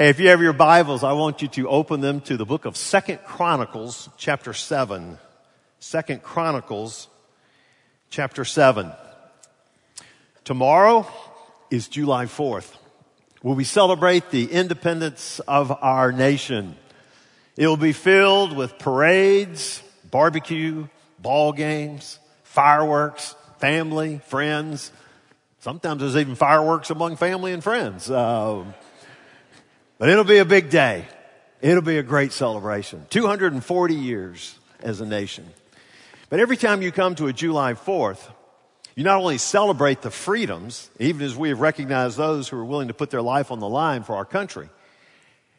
Hey, if you have your Bibles, I want you to open them to the book of Second Chronicles, chapter 7. Second Chronicles, chapter 7. Tomorrow is July 4th, where we celebrate the independence of our nation. It will be filled with parades, barbecue, ball games, fireworks, family, friends. Sometimes there's even fireworks among family and friends. Uh, but it'll be a big day. It'll be a great celebration. 240 years as a nation. But every time you come to a July 4th, you not only celebrate the freedoms, even as we have recognized those who are willing to put their life on the line for our country,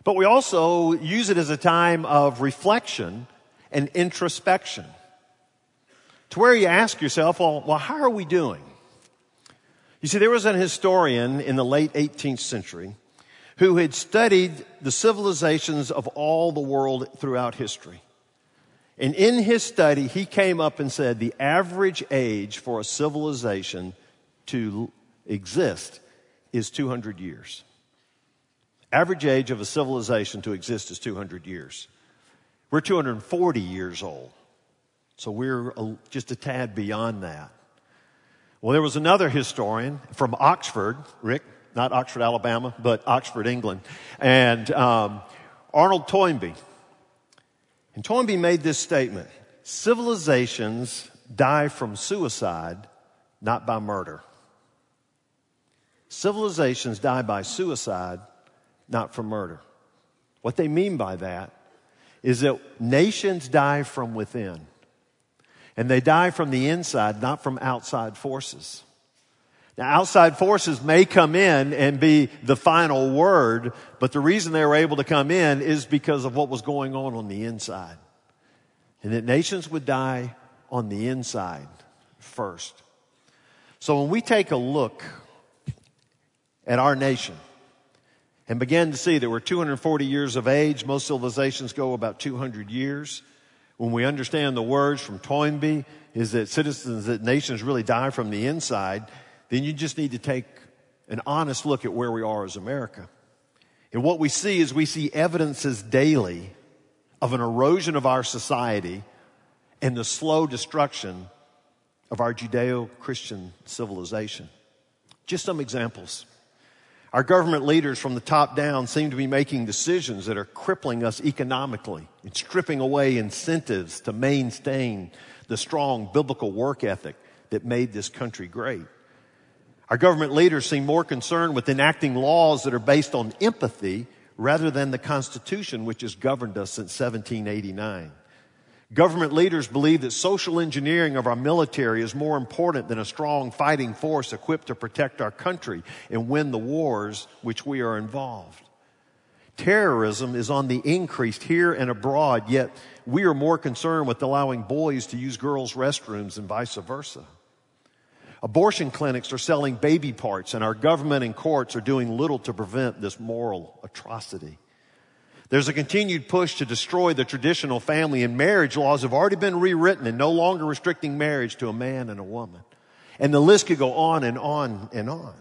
but we also use it as a time of reflection and introspection. To where you ask yourself, well, well how are we doing? You see, there was an historian in the late 18th century who had studied the civilizations of all the world throughout history. And in his study, he came up and said the average age for a civilization to exist is 200 years. Average age of a civilization to exist is 200 years. We're 240 years old. So we're just a tad beyond that. Well, there was another historian from Oxford, Rick, not Oxford, Alabama, but Oxford, England, and um, Arnold Toynbee. And Toynbee made this statement Civilizations die from suicide, not by murder. Civilizations die by suicide, not from murder. What they mean by that is that nations die from within. And they die from the inside, not from outside forces. Now, outside forces may come in and be the final word, but the reason they were able to come in is because of what was going on on the inside. And that nations would die on the inside first. So when we take a look at our nation and begin to see that we're 240 years of age, most civilizations go about 200 years. When we understand the words from Toynbee is that citizens, that nations really die from the inside, then you just need to take an honest look at where we are as America. And what we see is we see evidences daily of an erosion of our society and the slow destruction of our Judeo Christian civilization. Just some examples. Our government leaders from the top down seem to be making decisions that are crippling us economically and stripping away incentives to maintain the strong biblical work ethic that made this country great. Our government leaders seem more concerned with enacting laws that are based on empathy rather than the Constitution, which has governed us since 1789. Government leaders believe that social engineering of our military is more important than a strong fighting force equipped to protect our country and win the wars which we are involved. Terrorism is on the increase here and abroad, yet we are more concerned with allowing boys to use girls' restrooms and vice versa. Abortion clinics are selling baby parts, and our government and courts are doing little to prevent this moral atrocity. There's a continued push to destroy the traditional family, and marriage laws have already been rewritten and no longer restricting marriage to a man and a woman. And the list could go on and on and on.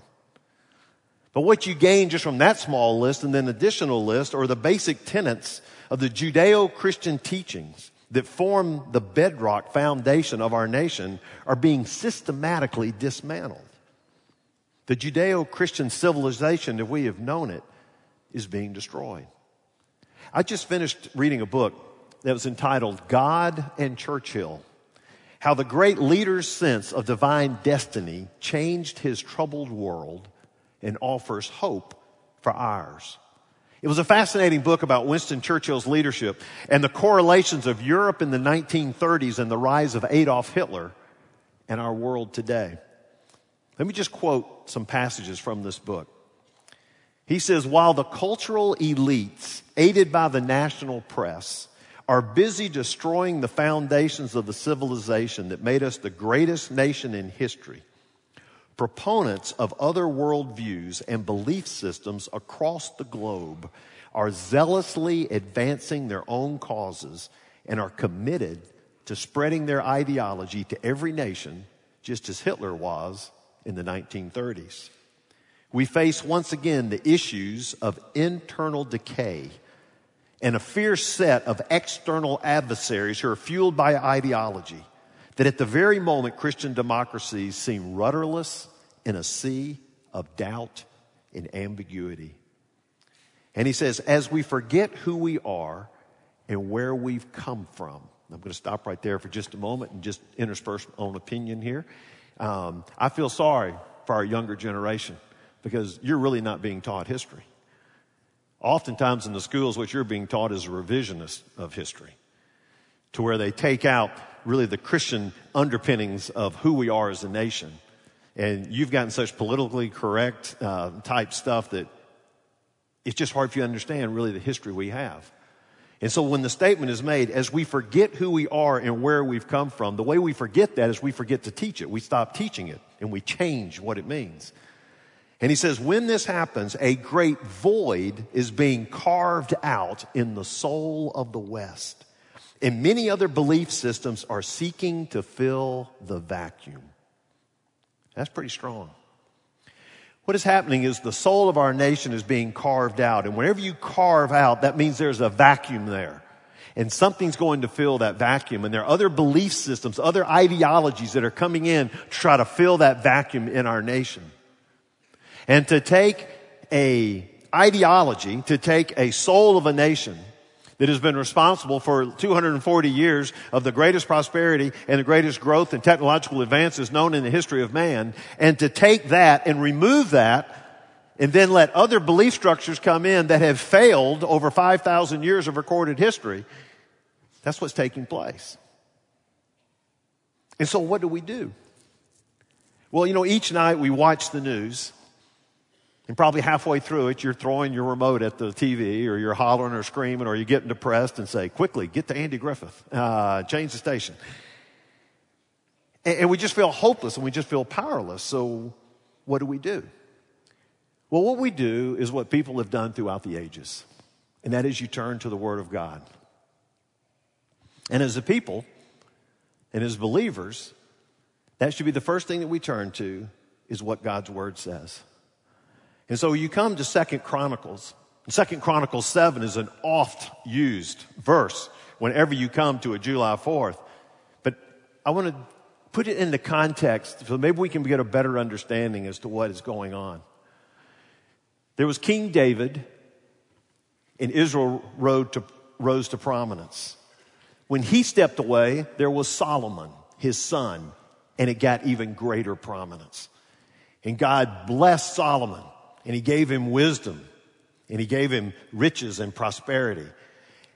But what you gain just from that small list and then additional list are the basic tenets of the Judeo-Christian teachings that form the bedrock foundation of our nation are being systematically dismantled. The Judeo Christian civilization, as we have known it, is being destroyed. I just finished reading a book that was entitled God and Churchill How the Great Leader's Sense of Divine Destiny Changed His Troubled World and Offers Hope for Ours. It was a fascinating book about Winston Churchill's leadership and the correlations of Europe in the 1930s and the rise of Adolf Hitler and our world today. Let me just quote some passages from this book. He says, while the cultural elites, aided by the national press, are busy destroying the foundations of the civilization that made us the greatest nation in history, proponents of other worldviews and belief systems across the globe are zealously advancing their own causes and are committed to spreading their ideology to every nation, just as Hitler was in the 1930s. we face once again the issues of internal decay and a fierce set of external adversaries who are fueled by ideology that at the very moment Christian democracies seem rudderless in a sea of doubt and ambiguity. And he says, as we forget who we are and where we've come from. I'm going to stop right there for just a moment and just intersperse my own opinion here. Um, I feel sorry for our younger generation because you're really not being taught history. Oftentimes in the schools, what you're being taught is a revisionist of history to where they take out really the Christian underpinnings of who we are as a nation. And you've gotten such politically correct uh, type stuff that it's just hard for you to understand really the history we have. And so when the statement is made, as we forget who we are and where we've come from, the way we forget that is we forget to teach it. We stop teaching it and we change what it means. And he says, when this happens, a great void is being carved out in the soul of the West. And many other belief systems are seeking to fill the vacuum. That's pretty strong. What is happening is the soul of our nation is being carved out. And whenever you carve out, that means there's a vacuum there. And something's going to fill that vacuum. And there are other belief systems, other ideologies that are coming in to try to fill that vacuum in our nation. And to take a ideology, to take a soul of a nation that has been responsible for 240 years of the greatest prosperity and the greatest growth and technological advances known in the history of man, and to take that and remove that and then let other belief structures come in that have failed over 5,000 years of recorded history. That's what's taking place. And so what do we do? Well, you know, each night we watch the news and probably halfway through it, you're throwing your remote at the TV or you're hollering or screaming or you're getting depressed and say, quickly, get to Andy Griffith, uh, change the station. And, and we just feel hopeless and we just feel powerless. So what do we do? Well, what we do is what people have done throughout the ages. And that is you turn to the Word of God. And as a people and as believers, that should be the first thing that we turn to is what God's Word says. And so you come to Second Chronicles. Second Chronicles 7 is an oft used verse whenever you come to a July 4th. But I want to put it into context so maybe we can get a better understanding as to what is going on. There was King David, and Israel to, rose to prominence. When he stepped away, there was Solomon, his son, and it got even greater prominence. And God blessed Solomon and he gave him wisdom and he gave him riches and prosperity.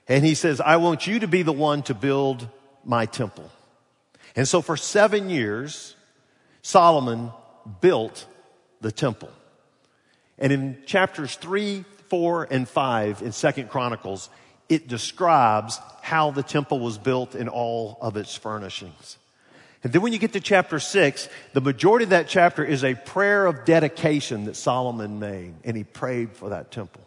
And he says, I want you to be the one to build my temple. And so for seven years, Solomon built the temple. And in chapters three, four, and five in Second Chronicles, it describes how the temple was built in all of its furnishings. And then when you get to chapter six, the majority of that chapter is a prayer of dedication that Solomon made, and he prayed for that temple.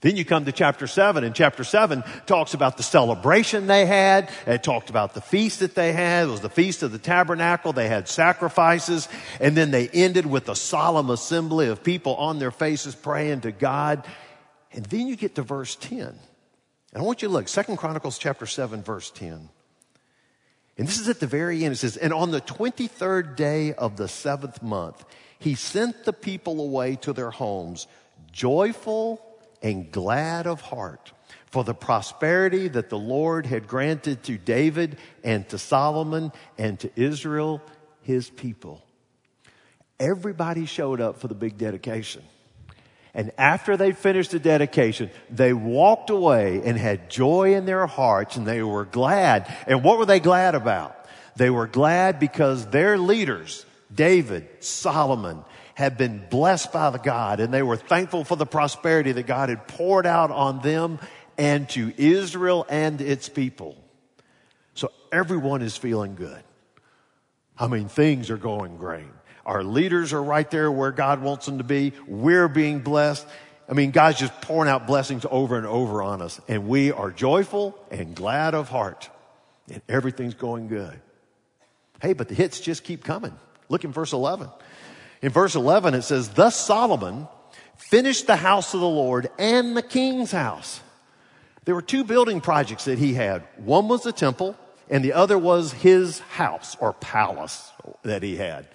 Then you come to chapter seven, and chapter seven talks about the celebration they had. It talked about the feast that they had. It was the feast of the tabernacle. They had sacrifices, and then they ended with a solemn assembly of people on their faces praying to God. And then you get to verse 10. And I want you to look, Second Chronicles chapter 7, verse 10. And this is at the very end. It says, And on the 23rd day of the seventh month, he sent the people away to their homes, joyful and glad of heart for the prosperity that the Lord had granted to David and to Solomon and to Israel, his people. Everybody showed up for the big dedication. And after they finished the dedication, they walked away and had joy in their hearts and they were glad. And what were they glad about? They were glad because their leaders, David, Solomon, had been blessed by the God and they were thankful for the prosperity that God had poured out on them and to Israel and its people. So everyone is feeling good. I mean, things are going great. Our leaders are right there where God wants them to be. We're being blessed. I mean, God's just pouring out blessings over and over on us. And we are joyful and glad of heart. And everything's going good. Hey, but the hits just keep coming. Look in verse 11. In verse 11, it says, Thus Solomon finished the house of the Lord and the king's house. There were two building projects that he had. One was the temple, and the other was his house or palace that he had.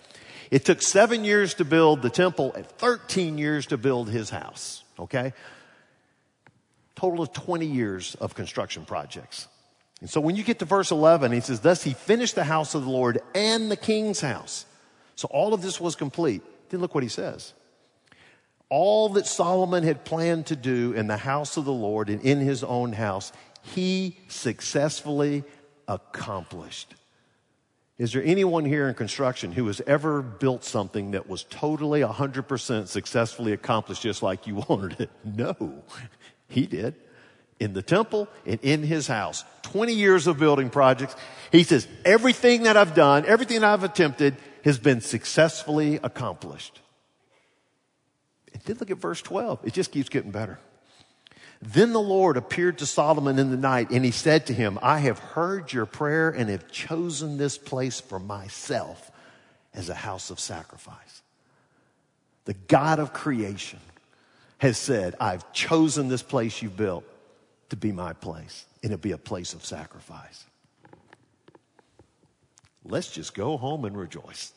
It took seven years to build the temple and 13 years to build his house. Okay? Total of 20 years of construction projects. And so when you get to verse 11, he says, Thus he finished the house of the Lord and the king's house. So all of this was complete. Then look what he says. All that Solomon had planned to do in the house of the Lord and in his own house, he successfully accomplished. Is there anyone here in construction who has ever built something that was totally 100% successfully accomplished just like you wanted it? No, he did. In the temple and in his house. 20 years of building projects. He says, everything that I've done, everything I've attempted has been successfully accomplished. And then look at verse 12. It just keeps getting better. Then the Lord appeared to Solomon in the night and he said to him, I have heard your prayer and have chosen this place for myself as a house of sacrifice. The God of creation has said, I've chosen this place you built to be my place and to be a place of sacrifice. Let's just go home and rejoice.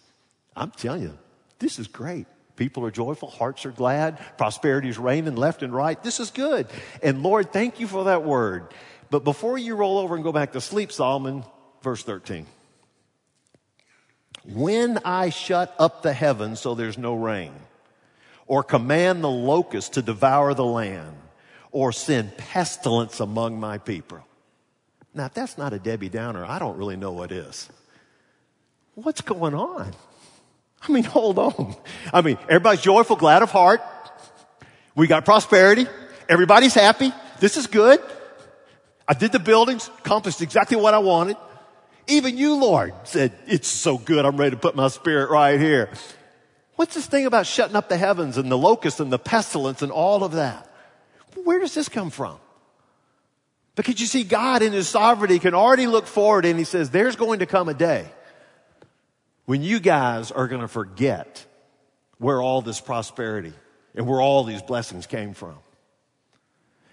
I'm telling you, this is great. People are joyful, hearts are glad, prosperity is reigning left and right. This is good. And Lord, thank you for that word. But before you roll over and go back to sleep, Solomon, verse 13. When I shut up the heavens so there's no rain, or command the locusts to devour the land, or send pestilence among my people. Now, if that's not a Debbie Downer, I don't really know what is. What's going on? I mean, hold on. I mean, everybody's joyful, glad of heart. We got prosperity. Everybody's happy. This is good. I did the buildings, accomplished exactly what I wanted. Even you, Lord, said, it's so good. I'm ready to put my spirit right here. What's this thing about shutting up the heavens and the locusts and the pestilence and all of that? Where does this come from? Because you see, God in His sovereignty can already look forward and He says, there's going to come a day when you guys are going to forget where all this prosperity and where all these blessings came from.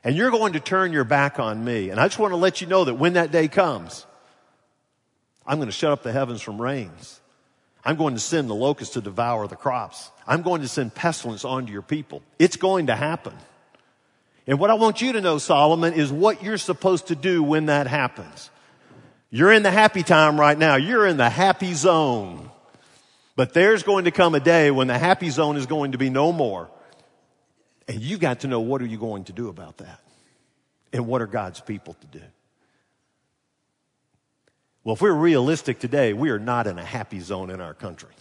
And you're going to turn your back on me. And I just want to let you know that when that day comes, I'm going to shut up the heavens from rains. I'm going to send the locusts to devour the crops. I'm going to send pestilence onto your people. It's going to happen. And what I want you to know, Solomon, is what you're supposed to do when that happens. You're in the happy time right now. You're in the happy zone. But there's going to come a day when the happy zone is going to be no more. And you got to know what are you going to do about that? And what are God's people to do? Well, if we're realistic today, we are not in a happy zone in our country.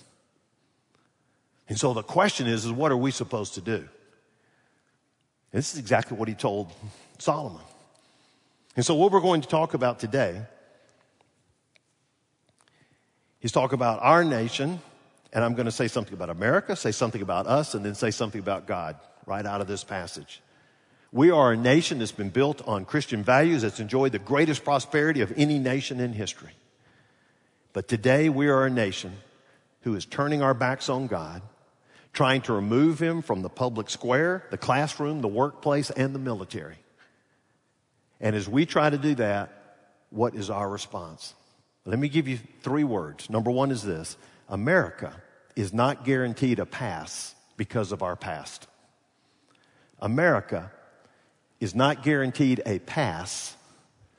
And so the question is, is what are we supposed to do? This is exactly what he told Solomon. And so what we're going to talk about today He's talking about our nation, and I'm going to say something about America, say something about us, and then say something about God right out of this passage. We are a nation that's been built on Christian values, that's enjoyed the greatest prosperity of any nation in history. But today we are a nation who is turning our backs on God, trying to remove him from the public square, the classroom, the workplace, and the military. And as we try to do that, what is our response? Let me give you three words. Number one is this America is not guaranteed a pass because of our past. America is not guaranteed a pass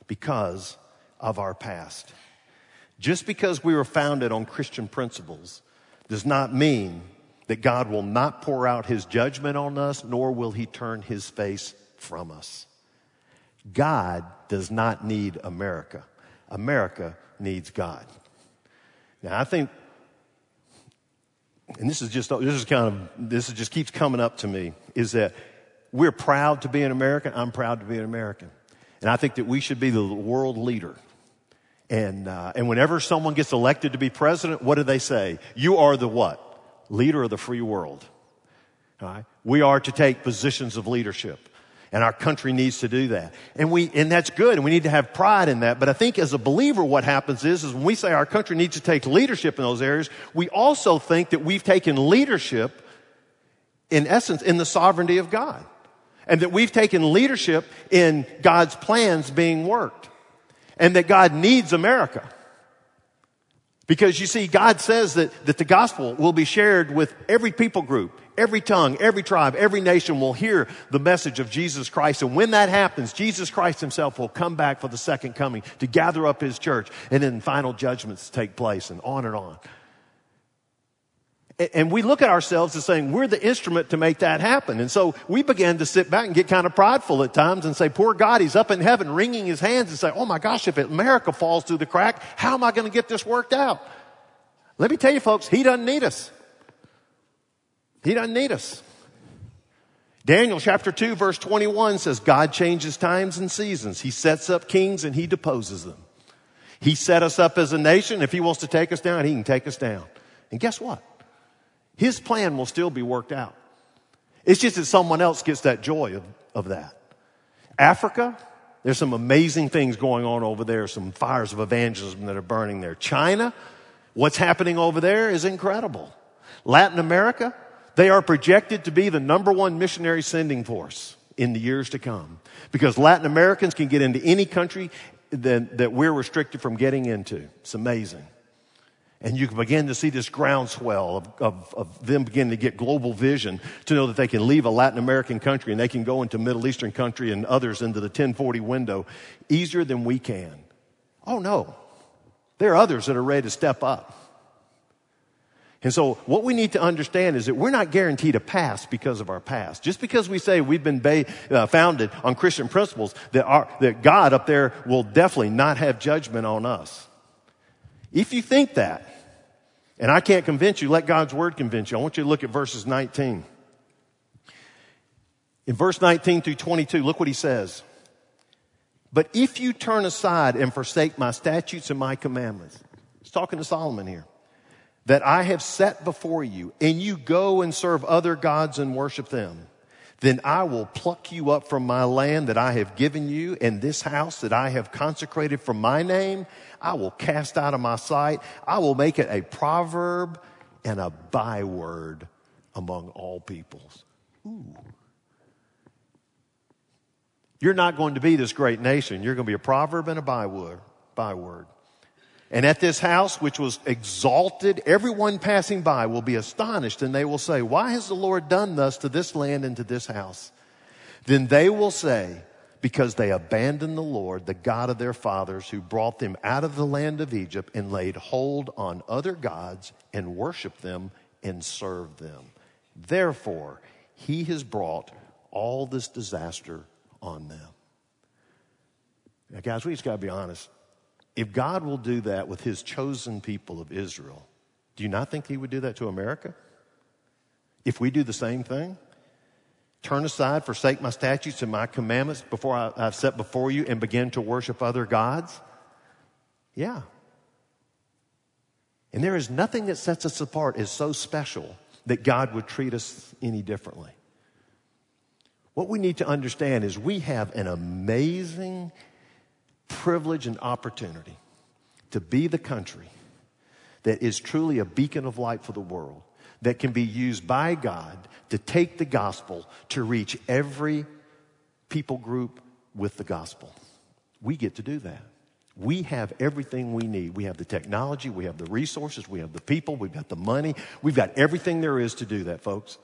because of our past. Just because we were founded on Christian principles does not mean that God will not pour out his judgment on us, nor will he turn his face from us. God does not need America. America needs God. Now, I think, and this is just, this is kind of, this just keeps coming up to me, is that we're proud to be an American. I'm proud to be an American. And I think that we should be the world leader. And, uh, and whenever someone gets elected to be president, what do they say? You are the what? Leader of the free world. All right? We are to take positions of leadership. And our country needs to do that. And we, and that's good. And we need to have pride in that. But I think as a believer, what happens is, is when we say our country needs to take leadership in those areas, we also think that we've taken leadership in essence in the sovereignty of God. And that we've taken leadership in God's plans being worked. And that God needs America. Because you see, God says that, that the gospel will be shared with every people group, Every tongue, every tribe, every nation will hear the message of Jesus Christ. And when that happens, Jesus Christ himself will come back for the second coming to gather up his church and then final judgments take place and on and on. And we look at ourselves as saying we're the instrument to make that happen. And so we began to sit back and get kind of prideful at times and say, poor God, he's up in heaven wringing his hands and say, oh my gosh, if America falls through the crack, how am I going to get this worked out? Let me tell you folks, he doesn't need us. He doesn't need us. Daniel chapter 2 verse 21 says God changes times and seasons. He sets up kings and he deposes them. He set us up as a nation. If he wants to take us down, he can take us down. And guess what? His plan will still be worked out. It's just that someone else gets that joy of, of that. Africa, there's some amazing things going on over there, some fires of evangelism that are burning there. China, what's happening over there is incredible. Latin America, they are projected to be the number one missionary sending force in the years to come because Latin Americans can get into any country that, that we're restricted from getting into. It's amazing. And you can begin to see this groundswell of, of, of, them beginning to get global vision to know that they can leave a Latin American country and they can go into Middle Eastern country and others into the 1040 window easier than we can. Oh no. There are others that are ready to step up. And so what we need to understand is that we're not guaranteed a past because of our past. Just because we say we've been ba- uh, founded on Christian principles, that, our, that God up there will definitely not have judgment on us. If you think that, and I can't convince you, let God's word convince you. I want you to look at verses 19. In verse 19 through 22, look what he says. But if you turn aside and forsake my statutes and my commandments, he's talking to Solomon here that I have set before you, and you go and serve other gods and worship them, then I will pluck you up from my land that I have given you, and this house that I have consecrated for my name, I will cast out of my sight. I will make it a proverb and a byword among all peoples. Ooh. You're not going to be this great nation. You're going to be a proverb and a byword. byword. And at this house, which was exalted, everyone passing by will be astonished and they will say, why has the Lord done thus to this land and to this house? Then they will say, because they abandoned the Lord, the God of their fathers, who brought them out of the land of Egypt and laid hold on other gods and worshiped them and served them. Therefore, he has brought all this disaster on them. Now, guys, we just got to be honest. If God will do that with his chosen people of Israel, do you not think he would do that to America? If we do the same thing? Turn aside, forsake my statutes and my commandments before I, have set before you and begin to worship other gods? Yeah. And there is nothing that sets us apart as so special that God would treat us any differently. What we need to understand is we have an amazing privilege and opportunity to be the country that is truly a beacon of light for the world, that can be used by God to take the gospel to reach every people group with the gospel. We get to do that. We have everything we need. We have the technology, we have the resources, we have the people, we've got the money, we've got everything there is to do that, folks.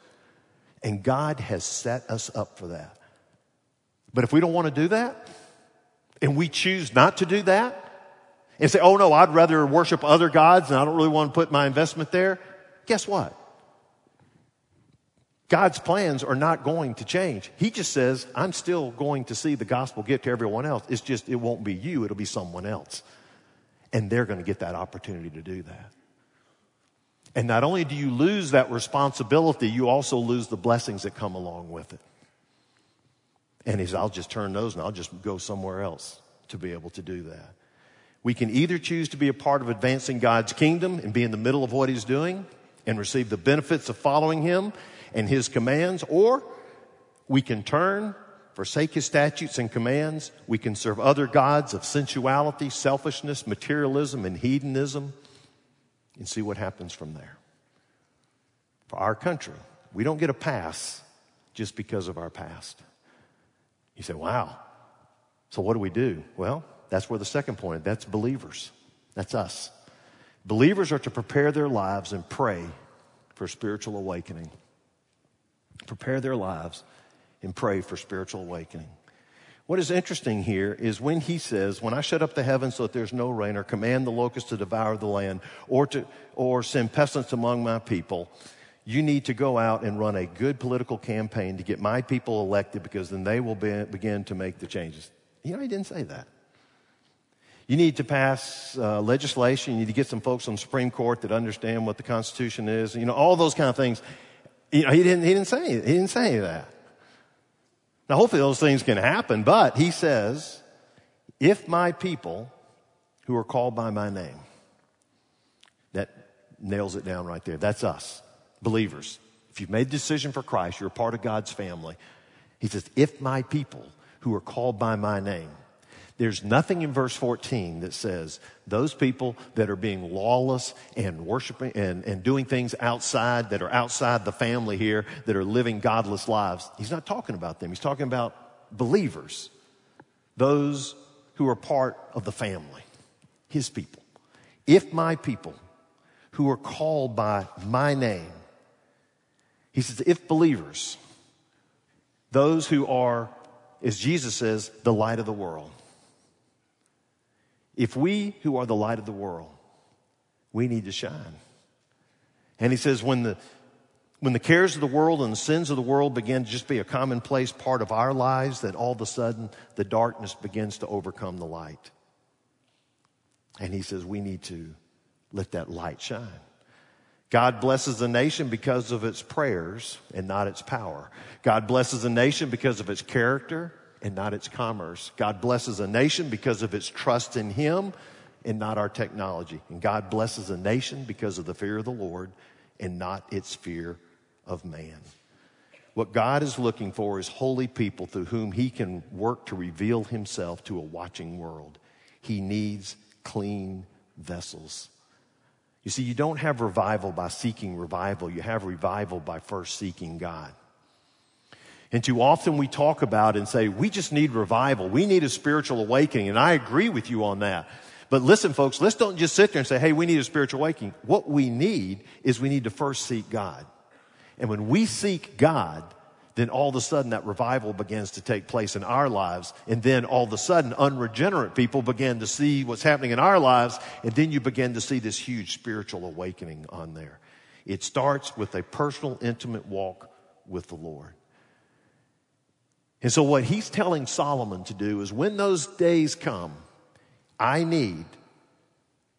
And God has set us up for that. But if we don't want to do that, and we choose not to do that and say, oh no, I'd rather worship other gods and I don't really want to put my investment there, guess what? God's plans are not going to change. He just says, I'm still going to see the gospel get to everyone else. It's just, it won't be you, it'll be someone else. And they're going to get that opportunity to do that. And not only do you lose that responsibility, you also lose the blessings that come along with it. And he says, I'll just turn those and I'll just go somewhere else to be able to do that. We can either choose to be a part of advancing God's kingdom and be in the middle of what he's doing and receive the benefits of following him and his commands, or we can turn forsake his statutes and commands. We can serve other gods of sensuality, selfishness, materialism, and hedonism, and see what happens from there. For our country, we don't get a pass just because of our past. You say, wow. So what do we do? Well, that's where the second point, that's believers. That's us. Believers are to prepare their lives and pray for spiritual awakening. Prepare their lives and pray for spiritual awakening. What is interesting here is when he says, When I shut up the heavens so that there's no rain, or command the locusts to devour the land, or, to, or send pestilence among my people, you need to go out and run a good political campaign to get my people elected because then they will be, begin to make the changes. You know, he didn't say that. You need to pass uh, legislation. You need to get some folks on the Supreme Court that understand what the Constitution is. You know, all those kind of things. You know, he didn't, he didn't say, he didn't say that. Now, hopefully those things can happen, but he says, if my people who are called by my name, that nails it down right there. That's us, believers. If you've made a decision for Christ, you're a part of God's family. He says, if my people who are called by my name, there's nothing in verse 14 that says those people that are being lawless and worshiping and, and doing things outside that are outside the family here that are living godless lives. He's not talking about them. He's talking about believers, those who are part of the family, his people. If my people who are called by my name, he says, if believers, those who are, as Jesus says, the light of the world. If we who are the light of the world, we need to shine. And he says, when the, when the cares of the world and the sins of the world begin to just be a commonplace part of our lives, that all of a sudden the darkness begins to overcome the light. And he says, we need to let that light shine. God blesses a nation because of its prayers and not its power. God blesses a nation because of its character and not its commerce. God blesses a nation because of its trust in Him and not our technology. And God blesses a nation because of the fear of the Lord and not its fear of man. What God is looking for is holy people through whom He can work to reveal Himself to a watching world. He needs clean vessels. You see, you don't have revival by seeking revival, you have revival by first seeking God. And too often we talk about and say, we just need revival. We need a spiritual awakening. And I agree with you on that. But listen, folks, let's don't just sit there and say, hey, we need a spiritual awakening. What we need is we need to first seek God. And when we seek God, then all of a sudden that revival begins to take place in our lives. And then all of a sudden, unregenerate people begin to see what's happening in our lives. And then you begin to see this huge spiritual awakening on there. It starts with a personal, intimate walk with the Lord. And so, what he's telling Solomon to do is when those days come, I need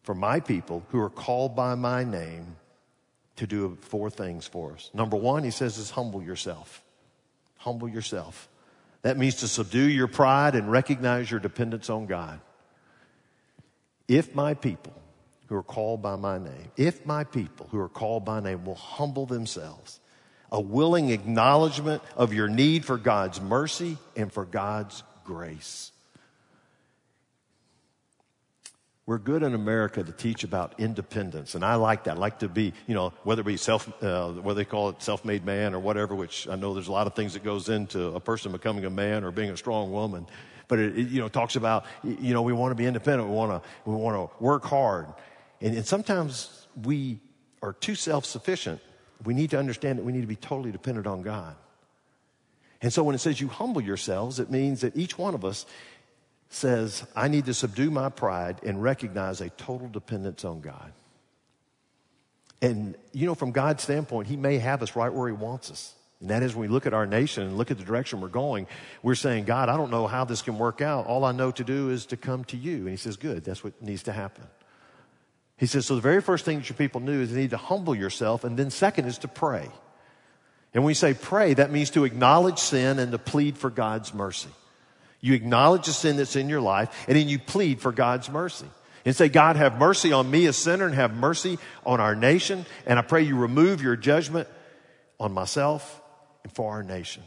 for my people who are called by my name to do four things for us. Number one, he says, is humble yourself. Humble yourself. That means to subdue your pride and recognize your dependence on God. If my people who are called by my name, if my people who are called by name will humble themselves a willing acknowledgement of your need for God's mercy and for God's grace. We're good in America to teach about independence, and I like that. I like to be, you know, whether it be self, uh, whether they call it self-made man or whatever, which I know there's a lot of things that goes into a person becoming a man or being a strong woman. But it, it you know, talks about, you know, we want to be independent. We want to, we want to work hard. And, and sometimes we are too self-sufficient we need to understand that we need to be totally dependent on God. And so when it says you humble yourselves, it means that each one of us says, I need to subdue my pride and recognize a total dependence on God. And, you know, from God's standpoint, He may have us right where He wants us. And that is when we look at our nation and look at the direction we're going, we're saying, God, I don't know how this can work out. All I know to do is to come to you. And He says, Good, that's what needs to happen. He says, so the very first thing that your people knew is they need to humble yourself, and then second is to pray. And when we say pray, that means to acknowledge sin and to plead for God's mercy. You acknowledge the sin that's in your life, and then you plead for God's mercy. And say, God, have mercy on me, a sinner, and have mercy on our nation. And I pray you remove your judgment on myself and for our nation.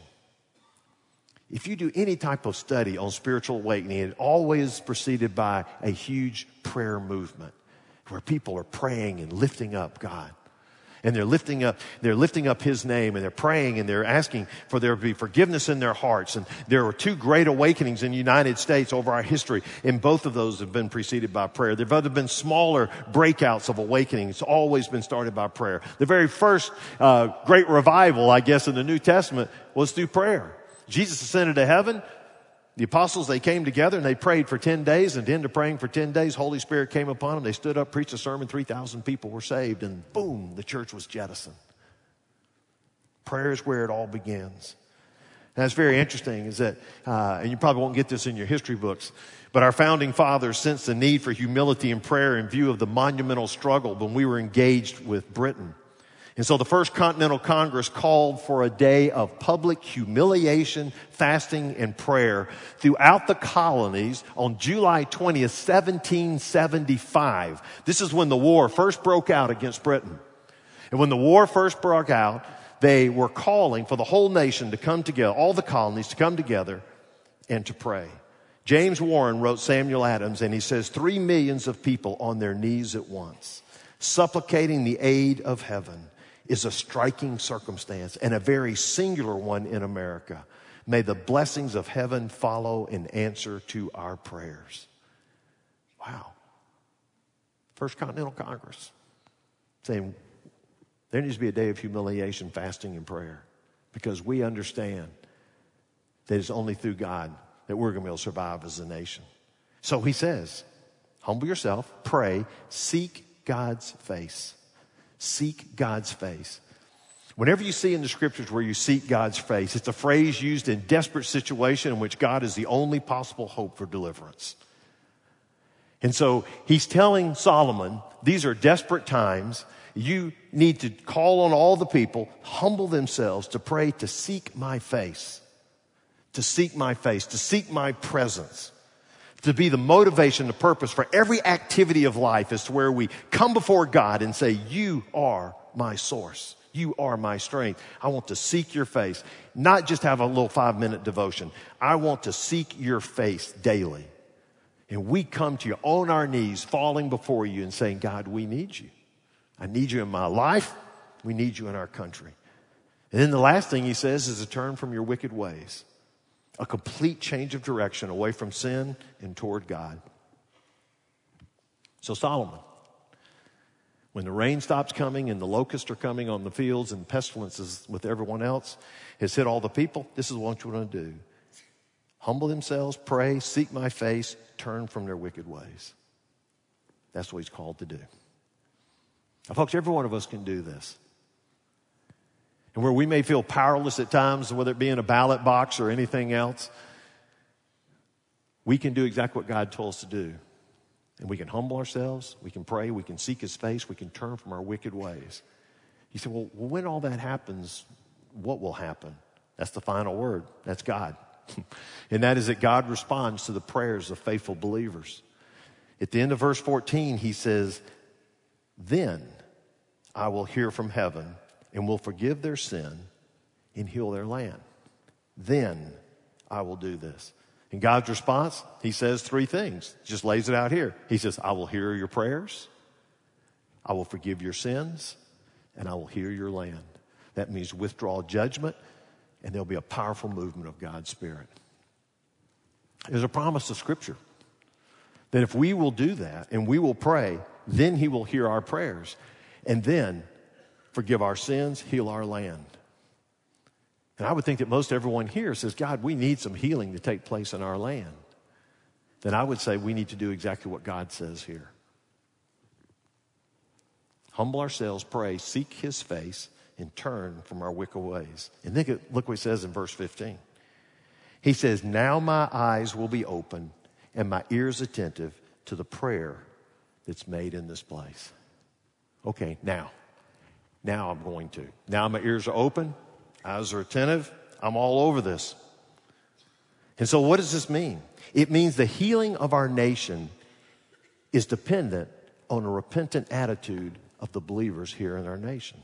If you do any type of study on spiritual awakening, it always preceded by a huge prayer movement where people are praying and lifting up God and they're lifting up, they're lifting up His name and they're praying and they're asking for there to be forgiveness in their hearts. And there were two great awakenings in the United States over our history, and both of those have been preceded by prayer. There have other been smaller breakouts of awakening. It's always been started by prayer. The very first uh, great revival, I guess, in the New Testament was through prayer. Jesus ascended to heaven. The apostles, they came together and they prayed for 10 days. And of praying for 10 days, Holy Spirit came upon them. They stood up, preached a sermon, 3,000 people were saved, and boom, the church was jettisoned. Prayer is where it all begins. And that's very interesting is that, uh, and you probably won't get this in your history books, but our founding fathers sensed the need for humility and prayer in view of the monumental struggle when we were engaged with Britain. And so the First Continental Congress called for a day of public humiliation, fasting, and prayer throughout the colonies on July 20th, 1775. This is when the war first broke out against Britain. And when the war first broke out, they were calling for the whole nation to come together, all the colonies to come together and to pray. James Warren wrote Samuel Adams, and he says, three millions of people on their knees at once, supplicating the aid of heaven is a striking circumstance and a very singular one in America. May the blessings of heaven follow in answer to our prayers. Wow. First Continental Congress saying there needs to be a day of humiliation, fasting, and prayer because we understand that it's only through God that we're going to be able to survive as a nation. So he says, humble yourself, pray, seek God's face. Seek God's face. Whenever you see in the scriptures where you seek God's face, it's a phrase used in desperate situation in which God is the only possible hope for deliverance. And so he's telling Solomon, these are desperate times. You need to call on all the people, humble themselves to pray to seek my face, to seek my face, to seek my presence to be the motivation, the purpose for every activity of life is to where we come before God and say, You are my source. You are my strength. I want to seek your face, not just have a little five minute devotion. I want to seek your face daily. And we come to you on our knees, falling before you and saying, God, we need you. I need you in my life. We need you in our country. And then the last thing he says is to turn from your wicked ways a complete change of direction away from sin and toward God. So, Solomon, when the rain stops coming and the locusts are coming on the fields and pestilences with everyone else has hit all the people, this is what you want to do humble themselves, pray, seek my face, turn from their wicked ways. That's what he's called to do. Now, folks, every one of us can do this and where we may feel powerless at times, whether it be in a ballot box or anything else, we can do exactly what God told us to do. And we can humble ourselves, we can pray, we can seek His face, we can turn from our wicked ways. You say, well, when all that happens, what will happen? That's the final word. That's God. and that is that God responds to the prayers of faithful believers. At the end of verse 14, he says, Then I will hear from heaven and will forgive their sin and heal their land. Then I will do this. And God's response, He says three things, just lays it out here. He says, I will hear your prayers, I will forgive your sins, and I will heal your land. That means withdraw judgment, and there'll be a powerful movement of God's Spirit. There's a promise of Scripture that if we will do that and we will pray, then He will hear our prayers. And then forgive our sins, heal our land. And I would think that most everyone here says, God, we need some healing to take place in our land. Then I would say we need to do exactly what God says here humble ourselves, pray, seek his face, and turn from our wicked ways. And look, look what he says in verse 15. He says, Now my eyes will be open and my ears attentive to the prayer that's made in this place. Okay, now. Now I'm going to. Now my ears are open, eyes are attentive. I'm all over this. And so, what does this mean? It means the healing of our nation is dependent on a repentant attitude of the believers here in our nation.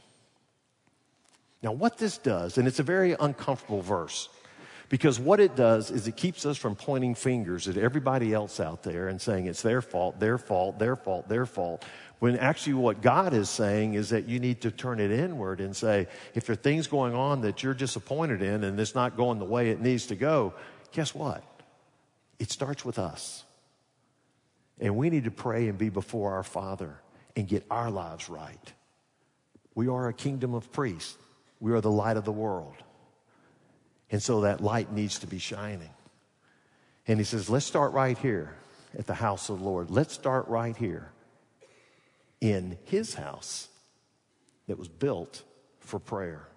Now, what this does, and it's a very uncomfortable verse, Because what it does is it keeps us from pointing fingers at everybody else out there and saying it's their fault, their fault, their fault, their fault. When actually, what God is saying is that you need to turn it inward and say, if there are things going on that you're disappointed in and it's not going the way it needs to go, guess what? It starts with us. And we need to pray and be before our Father and get our lives right. We are a kingdom of priests, we are the light of the world. And so that light needs to be shining. And he says, let's start right here at the house of the Lord. Let's start right here in his house that was built for prayer.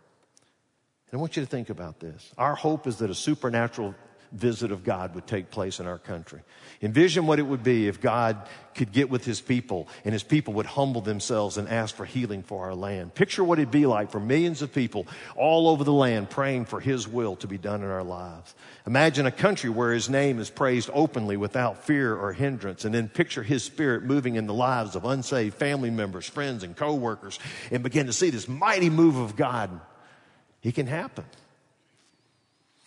And I want you to think about this. Our hope is that a supernatural visit of God would take place in our country. Envision what it would be if God could get with his people and his people would humble themselves and ask for healing for our land. Picture what it'd be like for millions of people all over the land praying for his will to be done in our lives. Imagine a country where his name is praised openly without fear or hindrance and then picture his spirit moving in the lives of unsaved family members, friends, and coworkers and begin to see this mighty move of God. It can happen.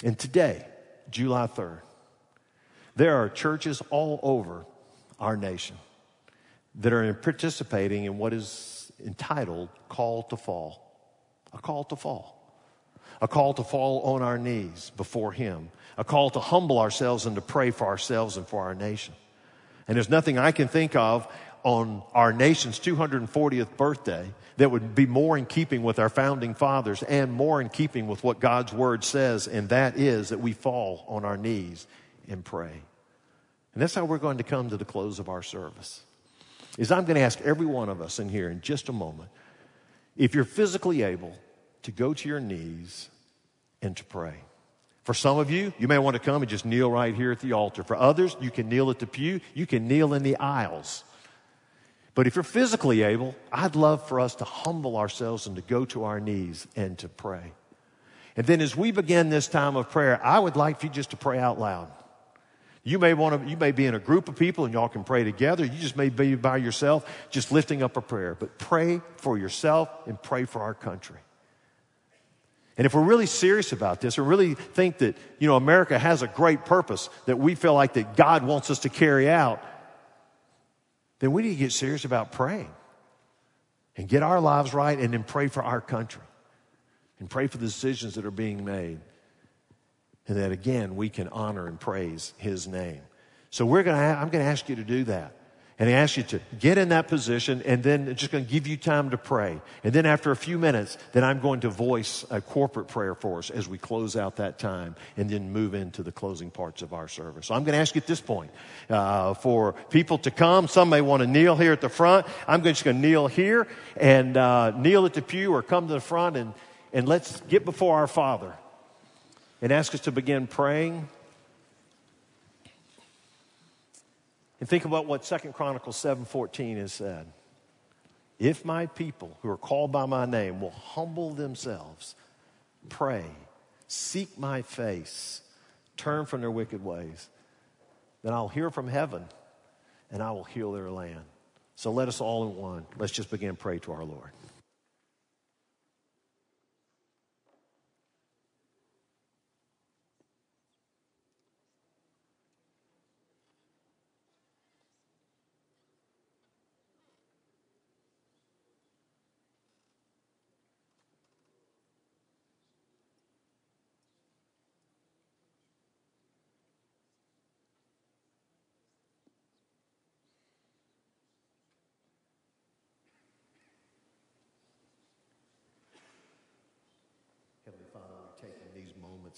And today, July 3rd. There are churches all over our nation that are participating in what is entitled Call to Fall. A call to fall. A call to fall on our knees before Him. A call to humble ourselves and to pray for ourselves and for our nation. And there's nothing I can think of on our nation's 240th birthday that would be more in keeping with our founding fathers and more in keeping with what God's word says, and that is that we fall on our knees and pray. And that's how we're going to come to the close of our service. Is I'm going to ask every one of us in here in just a moment if you're physically able to go to your knees and to pray. For some of you, you may want to come and just kneel right here at the altar. For others, you can kneel at the pew, you can kneel in the aisles. But if you're physically able, I'd love for us to humble ourselves and to go to our knees and to pray. And then as we begin this time of prayer, I would like for you just to pray out loud. You may want to, you may be in a group of people and y'all can pray together. You just may be by yourself, just lifting up a prayer. But pray for yourself and pray for our country. And if we're really serious about this and really think that, you know, America has a great purpose that we feel like that God wants us to carry out, then we need to get serious about praying and get our lives right and then pray for our country and pray for the decisions that are being made. And that again, we can honor and praise His name. So we're going to, I'm going to ask you to do that. And I ask you to get in that position and then just going to give you time to pray. And then after a few minutes, then I'm going to voice a corporate prayer for us as we close out that time and then move into the closing parts of our service. So I'm going to ask you at this point uh, for people to come. Some may want to kneel here at the front. I'm just going to kneel here and uh, kneel at the pew or come to the front and, and let's get before our Father and ask us to begin praying And think about what Second Chronicles 7:14 has said. If my people who are called by my name will humble themselves, pray, seek my face, turn from their wicked ways, then I'll hear from heaven and I will heal their land. So let us all in one. Let's just begin pray to our Lord.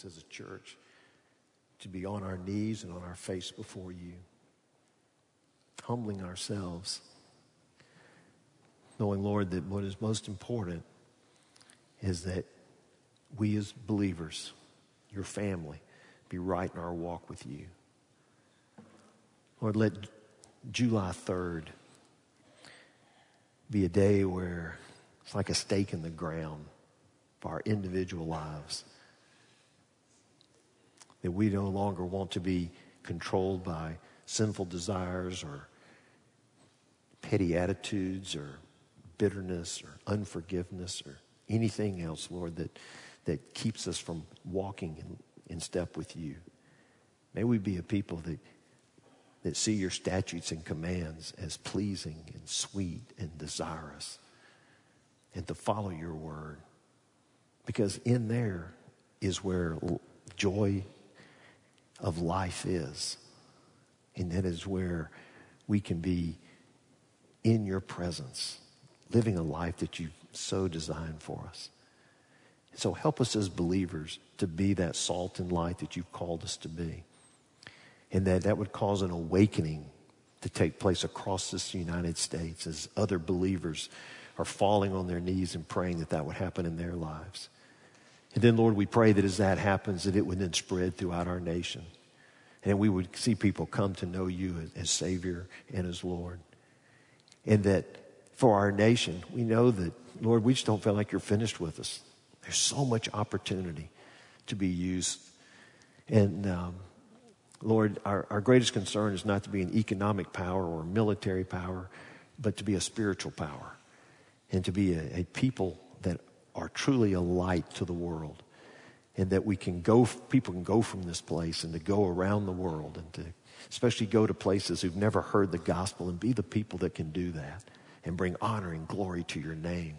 as a church to be on our knees and on our face before you, humbling ourselves, knowing, Lord, that what is most important is that we as believers, your family, be right in our walk with you. Lord, let July 3rd be a day where it's like a stake in the ground for our individual lives that we no longer want to be controlled by sinful desires or petty attitudes or bitterness or unforgiveness or anything else, Lord, that, that keeps us from walking in step with you. May we be a people that, that see your statutes and commands as pleasing and sweet and desirous and to follow your word. Because in there is where joy of life is. And that is where we can be in your presence, living a life that you've so designed for us. So help us as believers to be that salt and light that you've called us to be. And that that would cause an awakening to take place across this United States as other believers are falling on their knees and praying that that would happen in their lives. And then, Lord, we pray that as that happens, that it would then spread throughout our nation. And we would see people come to know you as, Savior and as Lord. And that for our nation, we know that, Lord, we just don't feel like you're finished with us. There's so much opportunity to be used. And um, Lord, our, our greatest concern is not to be an economic power or a military power, but to be a spiritual power and to be a, a people are truly a light to the world. And that we can go, people can go from this place and to go around the world and to especially go to places who've never heard the gospel and be the people that can do that and bring honor and glory to your name.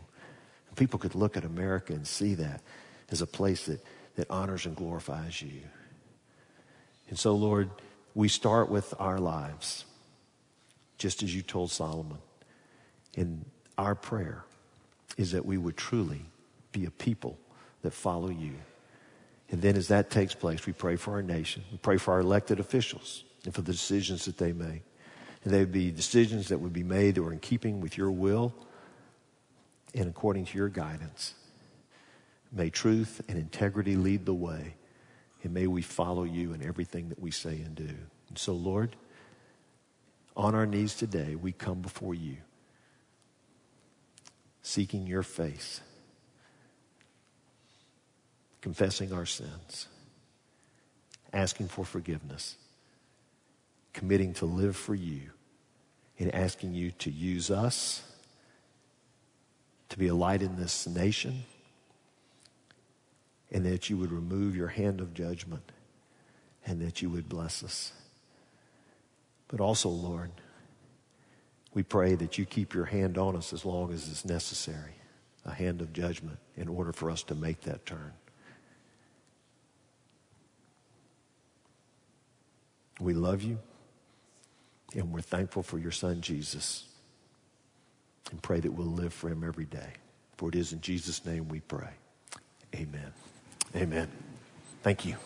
And people could look at America and see that as a place that, that honors and glorifies you. And so, Lord, we start with our lives, just as you told Solomon. And our prayer is that we would truly be a people that follow you. And then as that takes place, we pray for our nation. We pray for our elected officials and for the decisions that they make. And they would be decisions that would be made that were in keeping with your will and according to your guidance. May truth and integrity lead the way. And may we follow you in everything that we say and do. And so, Lord, on our knees today, we come before you, seeking your face, confessing our sins, asking for forgiveness committing to live for you and asking you to use us to be a light in this nation and that you would remove your hand of judgment and that you would bless us. But also, Lord, we pray that you keep your hand on us as long as it's necessary, a hand of judgment, in order for us to make that turn. We love you. And we're thankful for your son, Jesus. And pray that we'll live for him every day. For it is in Jesus' name we pray. Amen. Amen. Thank you.